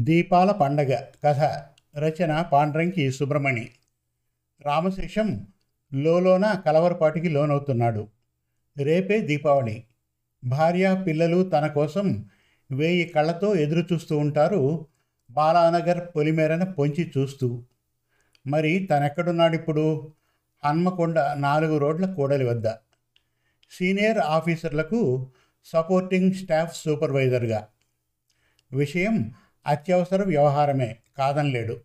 దీపాల పండగ కథ రచన పాండ్రంకి సుబ్రమణి రామశేషం లోలోన కలవరపాటికి లోనవుతున్నాడు. రేపే దీపావళి. భార్య పిల్లలు తన కోసం వేయి కళ్ళతో ఎదురు చూస్తూ ఉంటారు. బాలానగర్ పొలిమేరన పొంచి చూస్తూ. మరి తనెక్కడున్నాడిప్పుడు? హన్మకొండ నాలుగు రోడ్ల కూడలి వద్ద. సీనియర్ ఆఫీసర్లకు సపోర్టింగ్ స్టాఫ్ సూపర్వైజర్గా. విషయం అత్యవసర వ్యవహారమే కాదనలేడు.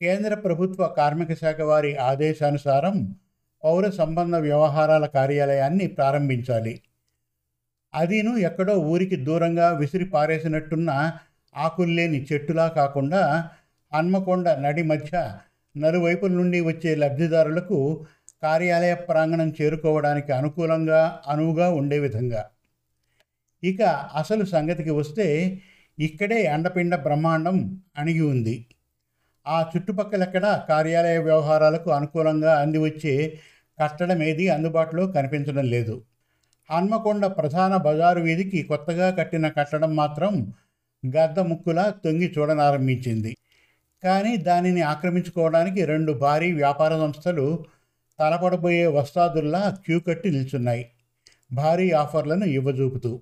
కేంద్ర ప్రభుత్వ కార్మిక శాఖ వారి ఆదేశానుసారం పౌర సంబంధ వ్యవహారాల కార్యాలయాన్ని ప్రారంభించాలి. అదీను ఎక్కడో ఊరికి దూరంగా విసిరి పారేసినట్టున్న ఆకుల్లేని చెట్టులా కాకుండా హన్మకొండ నడి మధ్య నలువైపుల నుండి వచ్చే లబ్ధిదారులకు కార్యాలయ ప్రాంగణం చేరుకోవడానికి అనుకూలంగా అనువుగా ఉండే విధంగా. ఇక అసలు సంగతికి వస్తే ఇక్కడే అండపిండ బ్రహ్మాండం అణిగి ఉంది. ఆ చుట్టుపక్కలెక్కడ కార్యాలయ వ్యవహారాలకు అనుకూలంగా అందివచ్చే కట్టడం ఏది అందుబాటులో కనిపించడం లేదు. హన్మకొండ ప్రధాన బజారు వీధికి కొత్తగా కట్టిన కట్టడం మాత్రం గద్ద ముక్కులా తొంగి చూడనారంభించింది. కానీ దానిని ఆక్రమించుకోవడానికి రెండు భారీ వ్యాపార సంస్థలు తలపడబోయే వస్తాదుల్లా క్యూ కట్టి నిల్చున్నాయి. భారీ ఆఫర్లను ఇవ్వజూపుతూ.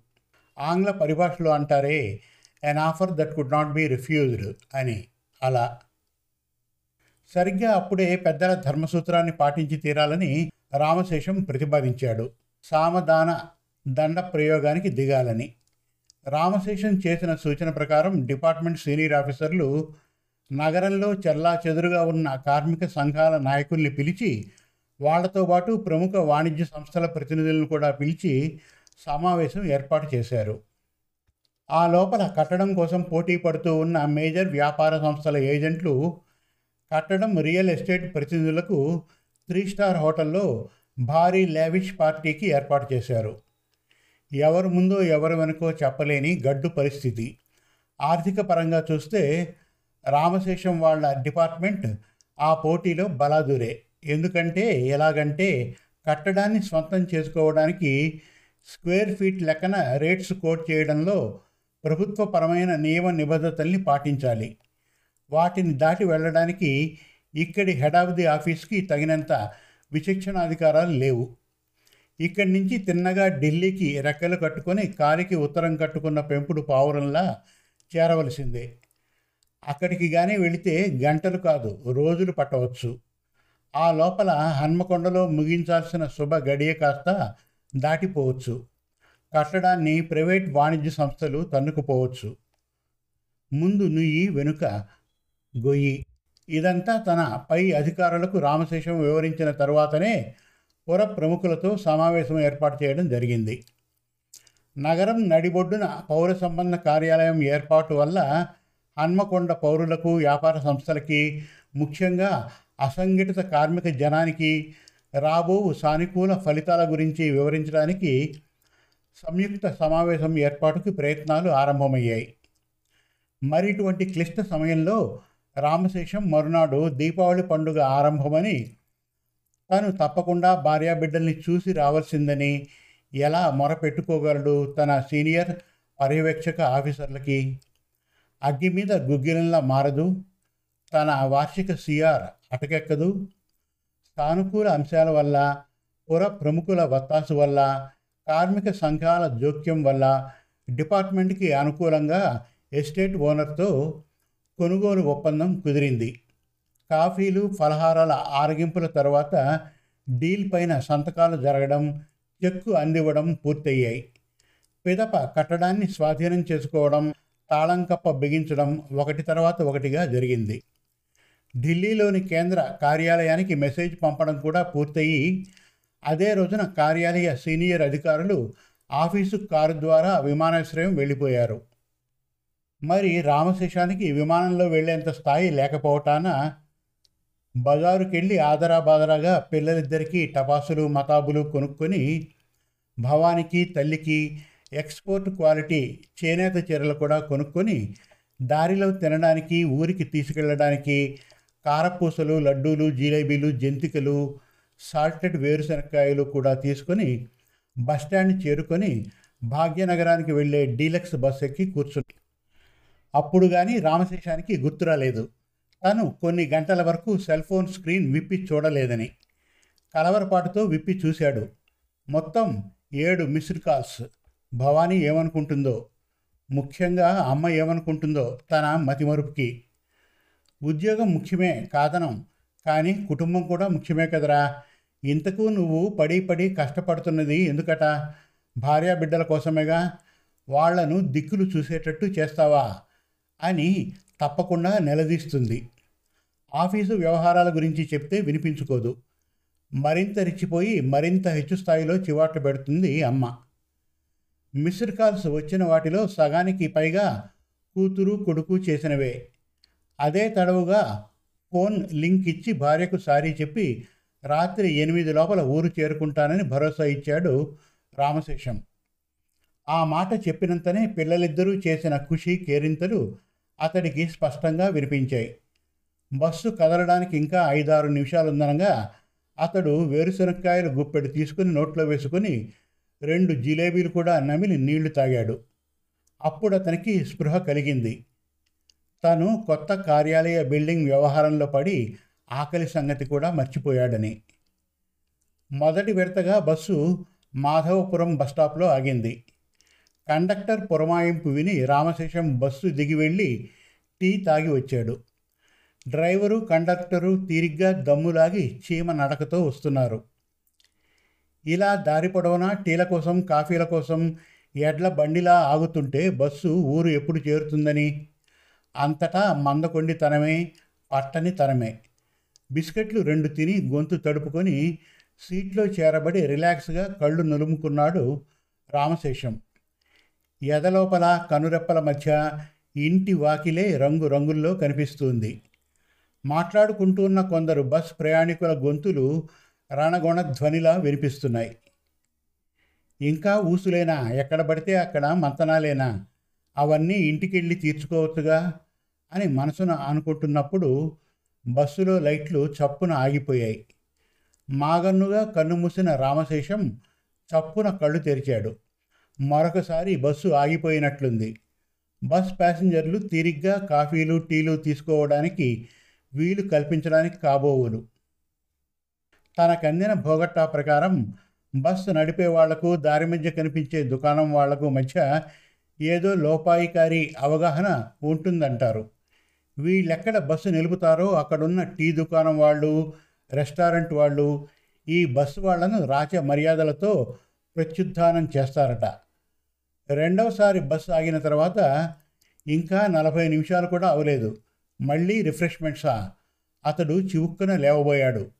ఆంగ్ల పరిభాషలో అంటారే an offer that could not be refused అని అలా. సరిగ్గా అప్పుడే పెద్దల ధర్మసూత్రాన్ని పాటించి తీరాలని రామశేషం ప్రతిపాదించాడు. సామదాన దండ ప్రయోగానికి దిగాలని. రామశేషం చేసిన సూచన ప్రకారం డిపార్ట్మెంట్ సీనియర్ ఆఫీసర్లు నగరంలో చెల్లా చెదురుగా ఉన్న కార్మిక సంఘాల నాయకుల్ని పిలిచి వాళ్ళతో పాటు ప్రముఖ వాణిజ్య సంస్థల ప్రతినిధులను కూడా పిలిచి సమావేశం ఏర్పాటు చేశారు. ఆ లోపల కట్టడం కోసం పోటీ పడుతూ ఉన్న మేజర్ వ్యాపార సంస్థల ఏజెంట్లు కట్టడం రియల్ ఎస్టేట్ ప్రతినిధులకు త్రీ స్టార్ హోటల్లో భారీ లావిష్ పార్టీకి ఏర్పాటు చేశారు. ఎవరు ముందో ఎవరు వెనుకో చెప్పలేని గడ్డు పరిస్థితి. ఆర్థిక పరంగా చూస్తే రామశేషం వాళ్ళ డిపార్ట్మెంట్ ఆ పోటీలో బలాదురే. ఎందుకంటే ఎలాగంటే కట్టడాన్ని స్వంతం చేసుకోవడానికి స్క్వేర్ ఫీట్ లెక్కన రేట్స్ కోట్ చేయడంలో ప్రభుత్వపరమైన నియమ నిబద్ధతల్ని పాటించాలి. వాటిని దాటి వెళ్ళడానికి ఇక్కడి హెడ్ ఆఫ్ ది ఆఫీస్కి తగినంత విచక్షణాధికారాలు లేవు. ఇక్కడి నుంచి తిన్నగా ఢిల్లీకి రెక్కలు కట్టుకొని కాలికి ఉత్తరం కట్టుకున్న పెంపుడు పావురంలా చేరవలసిందే. అక్కడికి కానీ వెళితే గంటలు కాదు రోజులు పట్టవచ్చు. ఆ లోపల హన్మకొండలో ముగించాల్సిన శుభ గడియ కాస్త దాటిపోవచ్చు. కట్టడాన్ని ప్రైవేట్ వాణిజ్య సంస్థలు తన్నుకుపోవచ్చు. ముందు నుయ్యి వెనుక గొయ్యి. ఇదంతా తన పై అధికారులకు రామశేషం వివరించిన తరువాతనే పుర ప్రముఖులతో సమావేశం ఏర్పాటు చేయడం జరిగింది. నగరం నడిబొడ్డున పౌర సంబంధ కార్యాలయం ఏర్పాటు వల్ల హన్మకొండ పౌరులకు వ్యాపార సంస్థలకి ముఖ్యంగా అసంఘటిత కార్మిక జనానికి రాబో సానుకూల ఫలితాల గురించి వివరించడానికి సంయుక్త సమావేశం ఏర్పాటుకి ప్రయత్నాలు ఆరంభమయ్యాయి. మరి ఇటువంటి క్లిష్ట సమయంలో రామశేషం మరునాడు దీపావళి పండుగ ఆరంభమని తను తప్పకుండా భార్యాబిడ్డల్ని చూసి రావాల్సిందని ఎలా మొరపెట్టుకోగలడు తన సీనియర్ పర్యవేక్షక ఆఫీసర్లకి? అగ్గి మీద గుగ్గిలంలా మారదు తన వార్షిక సిఆర్ అటకెక్కదు సానుకూల అంశాల వల్ల పుర ప్రముఖుల వత్తాసు వల్ల కార్మిక సంఘాల జోక్యం వల్ల డిపార్ట్మెంట్కి అనుకూలంగా ఎస్టేట్ ఓనర్తో కొనుగోలు ఒప్పందం కుదిరింది. కాఫీలు ఫలహారాల ఆరగింపుల తర్వాత డీల్ పైన సంతకాలు జరగడం చెక్కు అందివ్వడం పూర్తయ్యాయి. పిదప కట్టడాన్ని స్వాధీనం చేసుకోవడం తాళం కప్ప బిగించడం ఒకటి తర్వాత ఒకటిగా జరిగింది. ఢిల్లీలోని కేంద్ర కార్యాలయానికి మెసేజ్ పంపడం కూడా పూర్తయి అదే రోజున కార్యాలయ సీనియర్ అధికారులు ఆఫీసు కారు ద్వారా విమానాశ్రయం వెళ్ళిపోయారు. మరి రామశేషానికి విమానంలో వెళ్ళేంత స్థాయి లేకపోవటాన బజారుకెళ్ళి ఆదరా బాదరాగా పిల్లలిద్దరికీ టపాసులు మతాబులు కొనుక్కొని భవానికి తల్లికి ఎక్స్పోర్ట్ క్వాలిటీ చేనేత చీరలు కూడా కొనుక్కొని దారిలో తినడానికి ఊరికి తీసుకెళ్ళడానికి కారపూసలు లడ్డూలు జిలేబీలు జంతికలు సాల్టెడ్ వేరుశనక్కాయలు కూడా తీసుకొని బస్టాండ్ చేరుకొని భాగ్యనగరానికి వెళ్ళే డీలక్స్ బస్ ఎక్కి కూర్చుంది. అప్పుడు కానీ రామశేషానికి గుర్తురాలేదు తను కొన్ని గంటల వరకు సెల్ ఫోన్ స్క్రీన్ విప్పి చూడలేదని కలవరపాటుతో విప్పి చూశాడు. మొత్తం ఏడు మిస్డ్ కాల్స్. భవానీ ఏమనుకుంటుందో ముఖ్యంగా అమ్మ ఏమనుకుంటుందో తన మతిమరుపుకి. ఉద్యోగం ముఖ్యమే కాదనం కానీ కుటుంబం కూడా ముఖ్యమే కదరా. ఇంతకు నువ్వు పడి పడి కష్టపడుతున్నది ఎందుకట? భార్యా బిడ్డల కోసమేగా? వాళ్ళను దిక్కులు చూసేటట్టు చేస్తావా? అని తప్పకుండా నిలదీస్తుంది. ఆఫీసు వ్యవహారాల గురించి చెప్తే వినిపించుకోదు. మరింత రిచ్చిపోయి మరింత హెచ్చు స్థాయిలో చివాట్లు పెడుతుంది అమ్మ. మిస్డ్ కాల్స్ వచ్చిన వాటిలో సగానికి పైగా కూతురు కొడుకు చేసినవే. అదే తడవుగా ఫోన్ లింక్ ఇచ్చి భార్యకు సారీ చెప్పి రాత్రి ఎనిమిది లోపల ఊరు చేరుకుంటానని భరోసా ఇచ్చాడు రామశేషం. ఆ మాట చెప్పినంతనే పిల్లలిద్దరూ చేసిన ఖుషి కేరింతలు అతడికి స్పష్టంగా వినిపించాయి. బస్సు కదలడానికి ఇంకా ఐదారు నిమిషాలుందనగా అతడు వేరుశనక్కాయలు గుప్పెడు తీసుకుని నోట్లో వేసుకుని రెండు జిలేబీలు కూడా నమిలి నీళ్ళు తాగాడు. అప్పుడు అతనికి స్పృహ కలిగింది. తను కొత్త కార్యాలయ బిల్డింగ్ వ్యవహారంలో పడి ఆకలి సంగతి కూడా మర్చిపోయాడని. మొదటి విడతగా బస్సు మాధవపురం బస్టాప్లో ఆగింది. కండక్టర్ పురమాయింపు విని రామశేషం బస్సు దిగి వెళ్ళి టీ తాగి వచ్చాడు. డ్రైవరు కండక్టరు తీరిగ్గా దమ్ములాగి చీమ నడకతో వస్తున్నారు. ఇలా దారి పొడవునా టీల కోసం కాఫీల కోసం ఎడ్ల బండిలా ఆగుతుంటే బస్సు ఊరు ఎప్పుడు చేరుతుందని? అంతటా మందకొండితనమే పట్టని తనమే బిస్కెట్లు రెండు తిని గొంతు తడుపుకొని సీట్లో చేరబడి రిలాక్స్గా కళ్ళు నులుముకున్నాడు రామశేషం. ఎదలోపల కనురెప్పల మధ్య ఇంటి వాకిలే రంగు రంగుల్లో కనిపిస్తుంది. మాట్లాడుకుంటున్న కొందరు బస్ ప్రయాణికుల గొంతులు రణగొణ ధ్వనిలా వినిపిస్తున్నాయి. ఇంకా ఊసులేనా? ఎక్కడ పడితే అక్కడ మంతనాలేనా? అవన్నీ ఇంటికెళ్ళి తీర్చుకోవచ్చుగా? అని మనసును అనుకుంటున్నప్పుడు బస్సులో లైట్లు చప్పున ఆగిపోయాయి. మాగన్నుగా కన్నుమూసిన రామశేషం చప్పున కళ్ళు తెరిచాడు. మరొకసారి బస్సు ఆగిపోయినట్లుంది. బస్ ప్యాసింజర్లు తీరిగ్గా కాఫీలు టీలు తీసుకోవడానికి వీలు కల్పించడానికి కాబోవులు. తనకందిన భోగట్టా ప్రకారం బస్సు నడిపే వాళ్ళకు దారి మధ్య కనిపించే దుకాణం వాళ్ళకు మధ్య ఏదో లోపాయికారి అవగాహన ఉంటుందంటారు. వీళ్ళెక్కడ బస్సు నిలుపుతారో అక్కడున్న టీ దుకాణం వాళ్ళు రెస్టారెంట్ వాళ్ళు ఈ బస్సు వాళ్ళను రాచ మర్యాదలతో ప్రత్యుత్థానం చేస్తారట. రెండవసారి బస్సు ఆగిన తర్వాత ఇంకా నలభై నిమిషాలు కూడా అవలేదు. మళ్ళీ రిఫ్రెష్మెంట్సా? అతడు చివుక్కున లేవబోయాడు.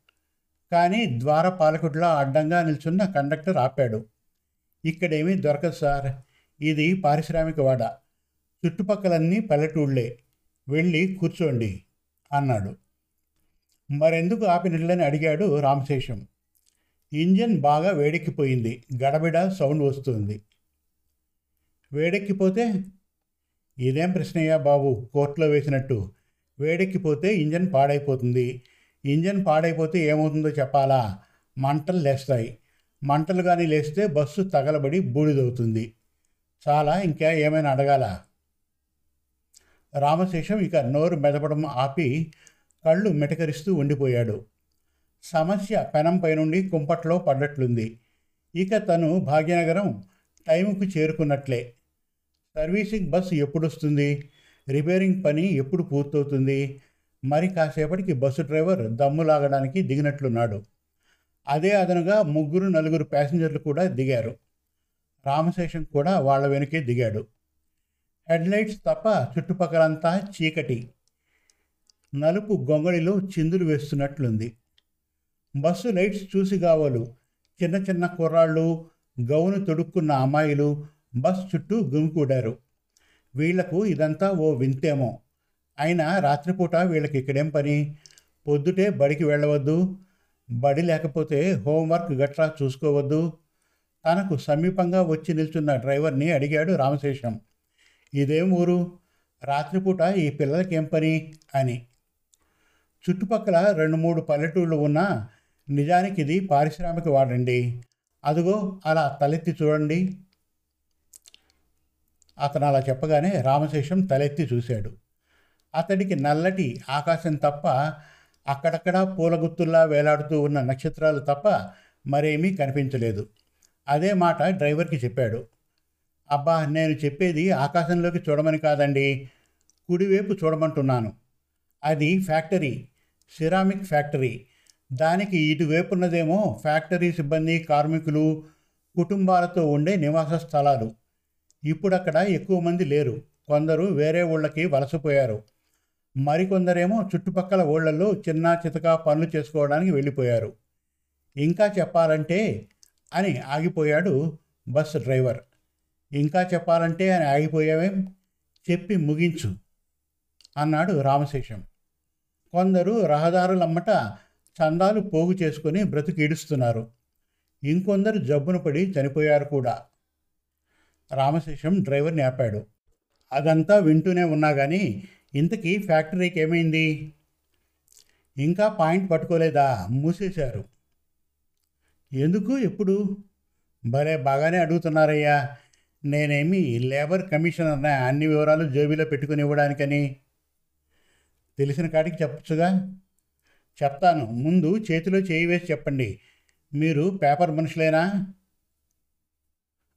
కానీ ద్వారపాలకుడిలా అడ్డంగా నిల్చున్న కండక్టర్ ఆపాడు. ఇక్కడేమీ దొరకదు సార్. ఇది పారిశ్రామికవాడ చుట్టుపక్కలన్నీ పల్లెటూళ్ళే. వెళ్ళి కూర్చోండి అన్నాడు. మరెందుకు ఆపినట్లని అడిగాడు రామశేషం. ఇంజన్ బాగా వేడెక్కిపోయింది గడబిడ సౌండ్ వస్తుంది. వేడెక్కిపోతే? ఇదేం ప్రశ్నయ్యా బాబు కోర్టులో వేసినట్టు. వేడెక్కిపోతే ఇంజన్ పాడైపోతుంది. ఇంజన్ పాడైపోతే ఏమవుతుందో చెప్పాలా? మంటలు లేస్తాయి. మంటలు కానీ లేస్తే బస్సు తగలబడి బూడిదవుతుంది. చాలా ఇంకా ఏమైనా అడగాలా? రామశేషం ఇక నోరు మెదపడం ఆపి కళ్ళు మెటకరిస్తూ ఉండిపోయాడు. సమస్య పెనంపై నుండి కుంపట్లో పడ్డట్లుంది. ఇక తను భాగ్యనగరం టైంకు చేరుకున్నట్లే. సర్వీసింగ్ బస్సు ఎప్పుడు వస్తుంది రిపేరింగ్ పని ఎప్పుడు పూర్తవుతుంది? మరి కాసేపటికి బస్సు డ్రైవర్ దమ్ము లాగడానికి దిగినట్లున్నాడు. అదే అదనుగా ముగ్గురు నలుగురు ప్యాసింజర్లు కూడా దిగారు. రామశేషం కూడా వాళ్ళ వెనుకే దిగాడు. హెడ్లైట్స్ తప్ప చుట్టుపక్కలంతా చీకటి. నలుపు గొంగళిలో చిందులు వేస్తున్నట్లుంది. బస్సు లైట్స్ చూసి కావాలు చిన్న చిన్న కుర్రాళ్ళు గౌను తొడుక్కున్న అమ్మాయిలు బస్ చుట్టూ గుమికూడారు వీళ్ళకు ఇదంతా ఓ వింతేమో. అయినా రాత్రిపూట వీళ్ళకి ఇక్కడేం పని? పొద్దుటే బడికి వెళ్ళవద్దు. బడి లేకపోతే హోంవర్క్ గట్రా చూసుకోవద్దు. తనకు సమీపంగా వచ్చి నిల్చున్న డ్రైవర్ని అడిగాడు రామశేషం. ఇదేం ఊరు? రాత్రిపూట ఈ పిల్లలకేం పని? అని. చుట్టుపక్కల రెండు మూడు పల్లెటూళ్ళు ఉన్నా నిజానికి ఇది పారిశ్రామిక వాడండి అదిగో అలా తలెత్తి చూడండి. అతను అలా చెప్పగానే రామశేషం తలెత్తి చూశాడు. అతడికి నల్లటి ఆకాశం తప్ప అక్కడక్కడ పూలగుత్తుల్లా వేలాడుతూ ఉన్న నక్షత్రాలు తప్ప మరేమీ కనిపించలేదు. అదే మాట డ్రైవర్కి చెప్పాడు. అబ్బా నేను చెప్పేది ఆకాశంలోకి చూడమని కాదండి. కుడివైపు చూడమంటున్నాను. అది ఫ్యాక్టరీ సిరామిక్ ఫ్యాక్టరీ. దానికి ఇటువైపున్నదేమో ఫ్యాక్టరీ సిబ్బంది కార్మికులు కుటుంబాలతో ఉండే నివాస స్థలాలు. ఇప్పుడు అక్కడ ఎక్కువ మంది లేరు. కొందరు వేరే ఊళ్ళకి వలసపోయారు. మరికొందరేమో చుట్టుపక్కల ఊళ్ళల్లో చిన్న చితక పనులు చేసుకోవడానికి వెళ్ళిపోయారు. ఇంకా చెప్పాలంటే అని ఆగిపోయాడు బస్ డ్రైవర్. ఇంకా చెప్పాలంటే అని ఆగిపోయావేం? చెప్పి ముగించు అన్నాడు రామశేషం. కొందరు రహదారులమ్మట చందాలు పోగు చేసుకుని బ్రతికిడుస్తున్నారు ఇంకొందరు జబ్బున పడి చనిపోయారు కూడా. రామశేషం డ్రైవర్ని ఆపాడు. అదంతా వింటూనే ఉన్నా కానీ ఇంతకీ ఫ్యాక్టరీకి ఏమైంది? ఇంకా పాయింట్ పట్టుకోలేదా? మూసేశారు. ఎందుకు? ఎప్పుడు? భలే బాగానే అడుగుతున్నారయ్యా. నేనేమి లేబర్ కమిషనర్న అన్ని వివరాలు జేబీలో పెట్టుకుని ఇవ్వడానికని? తెలిసిన కాడికి చెప్పచ్చుగా? చెప్తాను. ముందు చేతిలో చేయి వేసి చెప్పండి. మీరు పేపర్ మనుషులేనా?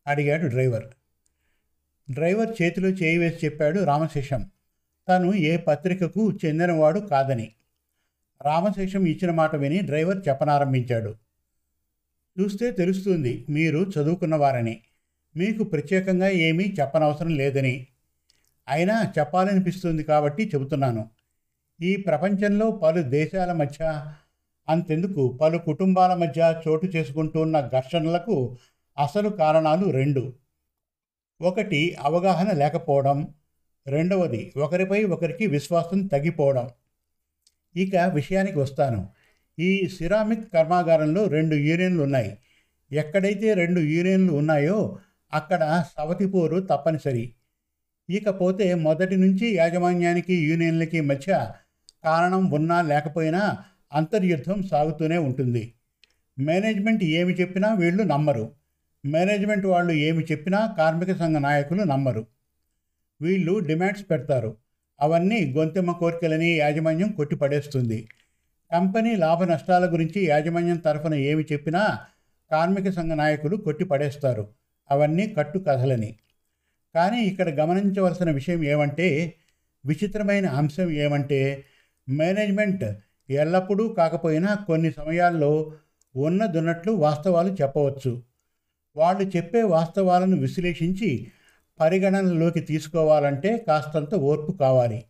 అడిగాడు డ్రైవర్. డ్రైవర్ చేతిలో చేయి వేసి చెప్పాడు రామశేషం. తను ఏ పత్రికకు చెందినవాడు కాదని. రామశేషం ఇచ్చిన మాట విని డ్రైవర్ చెప్పనారంభించాడు. చూస్తే తెలుస్తుంది మీరు చదువుకున్నవారని. మీకు ప్రత్యేకంగా ఏమీ చెప్పనవసరం లేదని. అయినా చెప్పాలనిపిస్తుంది కాబట్టి చెబుతున్నాను. ఈ ప్రపంచంలో పలు దేశాల మధ్య అంతెందుకు? పలు కుటుంబాల మధ్య చోటు చేసుకుంటున్న ఘర్షణలకు అసలు కారణాలు రెండు. ఒకటి అవగాహన లేకపోవడం. రెండవది ఒకరిపై ఒకరికి విశ్వాసం తగ్గిపోవడం. ఇక విషయానికి వస్తాను. ఈ సిరామిక్ కర్మాగారంలో రెండు యూనియన్లు ఉన్నాయి. ఎక్కడైతే రెండు యూనియన్లు ఉన్నాయో అక్కడ సవతిపోరు తప్పనిసరి. ఇకపోతే మొదటి నుంచి యాజమాన్యానికి యూనియన్లకి మధ్య కారణం ఉన్నా లేకపోయినా అంతర్యుద్ధం సాగుతూనే ఉంటుంది. మేనేజ్మెంట్ ఏమి చెప్పినా వీళ్ళు నమ్మరు. మేనేజ్మెంట్ వాళ్ళు ఏమి చెప్పినా కార్మిక సంఘ నాయకులు నమ్మరు. వీళ్ళు డిమాండ్స్ పెడతారు. అవన్నీ గొంతెమ్మ కోరికలని యాజమాన్యం కొట్టిపడేస్తుంది. కంపెనీ లాభ నష్టాల గురించి యాజమాన్యం తరఫున ఏమి చెప్పినా కార్మిక సంఘ నాయకులు కొట్టిపడేస్తారు. అవన్నీ కట్టు కథలని కానీ ఇక్కడ గమనించవలసిన విషయం ఏమంటే విచిత్రమైన అంశం ఏమంటే మేనేజ్మెంట్ ఎల్లప్పుడూ కాకపోయినా కొన్ని సమయాల్లో ఉన్నదున్నట్లు వాస్తవాలు చెప్పవచ్చు. వాళ్ళు చెప్పే వాస్తవాలను విశ్లేషించి పరిగణనలోకి తీసుకోవాలంటే కాస్తంత ఓర్పు కావాలి.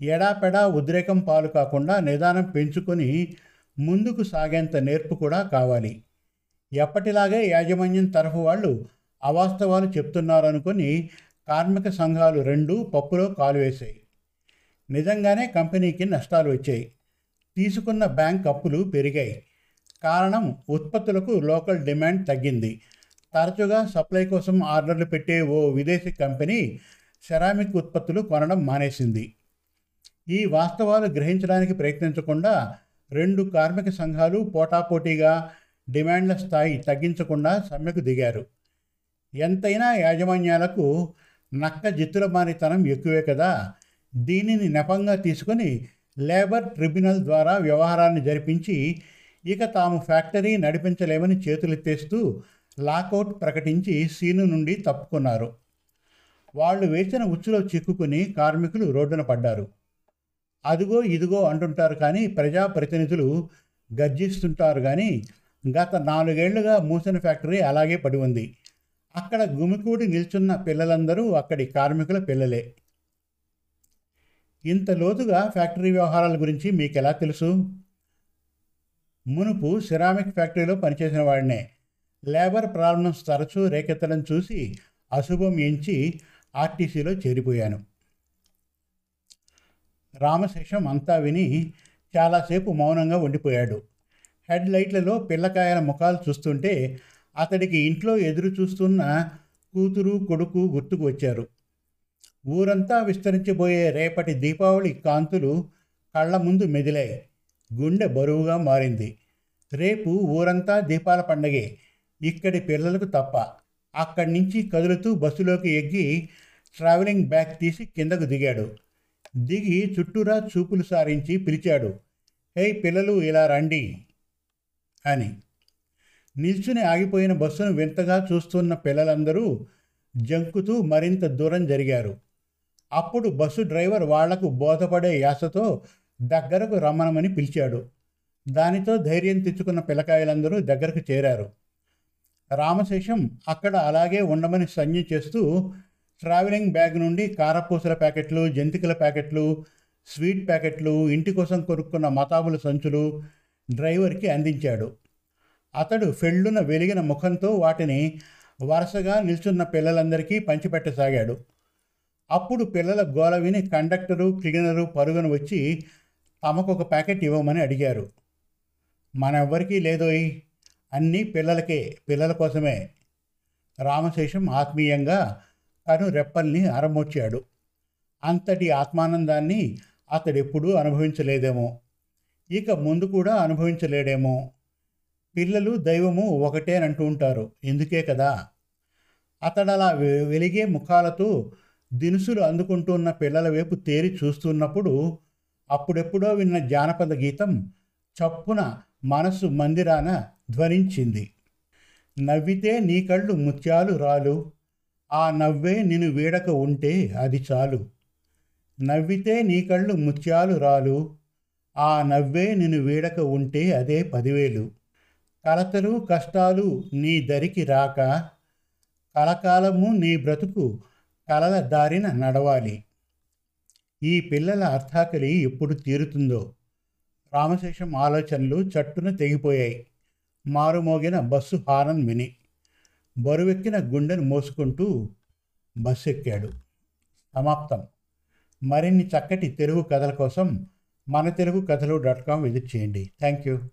ఎడాపెడా ఉద్రేకం పాలు కాకుండా నిదానం పెంచుకొని ముందుకు సాగేంత నేర్పు కూడా కావాలి. ఎప్పటిలాగే యాజమాన్యం తరఫు వాళ్ళు అవాస్తవాలు చెప్తున్నారనుకొని కార్మిక సంఘాలు రెండు పప్పులో కాలు వేశాయి. నిజంగానే కంపెనీకి నష్టాలు వచ్చాయి. తీసుకున్న బ్యాంక్ అప్పులు పెరిగాయి. కారణం ఉత్పత్తులకు లోకల్ డిమాండ్ తగ్గింది. తరచుగా సప్లై కోసం ఆర్డర్లు పెట్టే ఓ విదేశీ కంపెనీ సెరామిక్ ఉత్పత్తులు కొనడం మానేసింది. ఈ వాస్తవాలు గ్రహించడానికి ప్రయత్నించకుండా రెండు కార్మిక సంఘాలు పోటాపోటీగా డిమాండ్ల స్థాయి తగ్గించకుండా సమ్మెకు దిగారు. ఎంతైనా యాజమాన్యాలకు నక్క జిత్తులమానితనం ఎక్కువే కదా. దీనిని నెపంగా తీసుకొని లేబర్ ట్రిబ్యునల్ ద్వారా వ్యవహారాన్ని జరిపించి ఇక తాము ఫ్యాక్టరీ నడిపించలేమని చేతులెత్తేస్తూ లాకౌట్ ప్రకటించి సీను నుండి తప్పుకున్నారు. వాళ్ళు వేసిన ఉచ్చులో చిక్కుకుని కార్మికులు రోడ్డున పడ్డారు. అదిగో ఇదిగో అంటుంటారు కానీ ప్రజాప్రతినిధులు గర్జిస్తుంటారు కానీ గత నాలుగేళ్ళుగా మూసిన ఫ్యాక్టరీ అలాగే పడి ఉంది. అక్కడ గుమికూడి నిల్చున్న పిల్లలందరూ అక్కడి కార్మికుల పిల్లలే. ఇంత లోతుగా ఫ్యాక్టరీ వ్యవహారాల గురించి మీకు ఎలా తెలుసు? మునుపు సిరామిక్ ఫ్యాక్టరీలో పనిచేసిన వాడినే. లేబర్ ప్రాబ్లమ్స్ తరచూ రేకెత్తడం చూసి అశుభం ఎంచి ఆర్టీసీలో చేరిపోయాను. రామశేషం అంతా విని చాలాసేపు మౌనంగా ఉండిపోయాడు. హెడ్ లైట్లలో పిల్లకాయల ముఖాలు చూస్తుంటే అతడికి ఇంట్లో ఎదురు చూస్తున్న కూతురు కొడుకు గుర్తుకు వచ్చారు. ఊరంతా విస్తరించిపోయే రేపటి దీపావళి కాంతులు కళ్ళ ముందు మెదిలాయి. గుండె బరువుగా మారింది. రేపు ఊరంతా దీపాల పండగే. ఇక్కడి పిల్లలకు తప్ప అక్కడి నుంచి కదులుతూ బస్సులోకి ఎగ్గి ట్రావెలింగ్ బ్యాగ్ తీసి కిందకు దిగాడు. దిగి చుట్టూరా చూపులు సారించి పిలిచాడు. హే పిల్లలు ఇలా రండి అని. నిల్చుని ఆగిపోయిన బస్సును వింతగా చూస్తున్న పిల్లలందరూ జంకుతూ మరింత దూరం జరిగారు. అప్పుడు బస్సు డ్రైవర్ వాళ్ళకు బోధపడే యాసతో దగ్గరకు రమ్మనమని పిలిచాడు. దానితో ధైర్యం తెచ్చుకున్న పిల్లకాయలందరూ దగ్గరకు చేరారు. రామశేషం అక్కడ అలాగే ఉండమని సంజ్ఞ చేస్తూ ట్రావెలింగ్ బ్యాగ్ నుండి కారపూసల ప్యాకెట్లు జంతికల ప్యాకెట్లు స్వీట్ ప్యాకెట్లు ఇంటి కోసం కొనుక్కున్న మతాబుల సంచులు డ్రైవర్కి అందించాడు. అతడు ఫెళ్ళున వెలిగిన ముఖంతో వాటిని వరుసగా నిల్చున్న పిల్లలందరికీ పంచిపెట్టసాగాడు. అప్పుడు పిల్లల గోల విని కండక్టరు క్లీనరు పరుగున వచ్చి తమకు ఒక ప్యాకెట్ ఇవ్వమని అడిగారు. మనెవ్వరికీ లేదోయ్ అన్నీ పిల్లలకే పిల్లల కోసమే. రామశేషం ఆత్మీయంగా తను రెప్పల్ని అరమోర్చాడు అంతటి ఆత్మానందాన్ని అతడెప్పుడూ అనుభవించలేదేమో. ఇక ముందు కూడా అనుభవించలేడేమో. పిల్లలు దైవము ఒకటే అంటూ ఉంటారు. ఎందుకే కదా? అతడలా వె- వెలిగే ముఖాలతో దినుసులు అందుకుంటున్న పిల్లల వైపు తేరి చూస్తున్నప్పుడు అప్పుడెప్పుడో విన్న జానపద గీతం చప్పున మనసు మందిరాన ధ్వనించింది. నవ్వితే నీ కళ్ళు ముత్యాలు రాలు. ఆ నవ్వే నిన్ను వీడక ఉంటే అది చాలు. నవ్వితే నీ కళ్ళు ముత్యాలు రాలు. ఆ నవ్వే నిన్ను వీడక ఉంటే అదే పదివేలు. కలతలు కష్టాలు నీ దరికి రాక కలకాలము నీ బ్రతుకు కలల దారిన నడవాలి. ఈ పిల్లల అర్థాకలి ఎప్పుడు తీరుతుందో? రామశేషం ఆలోచనలు చట్టున తెగిపోయాయి. మారుమోగిన బస్సు హారన్ విని బరువెక్కిన గుండెను మోసుకుంటూ బస్సు ఎక్కాడు సమాప్తం. మరిన్ని చక్కటి తెలుగు కథల కోసం మన తెలుగు కథలు డాట్ కామ్ విజిట్ చేయండి. Thank you.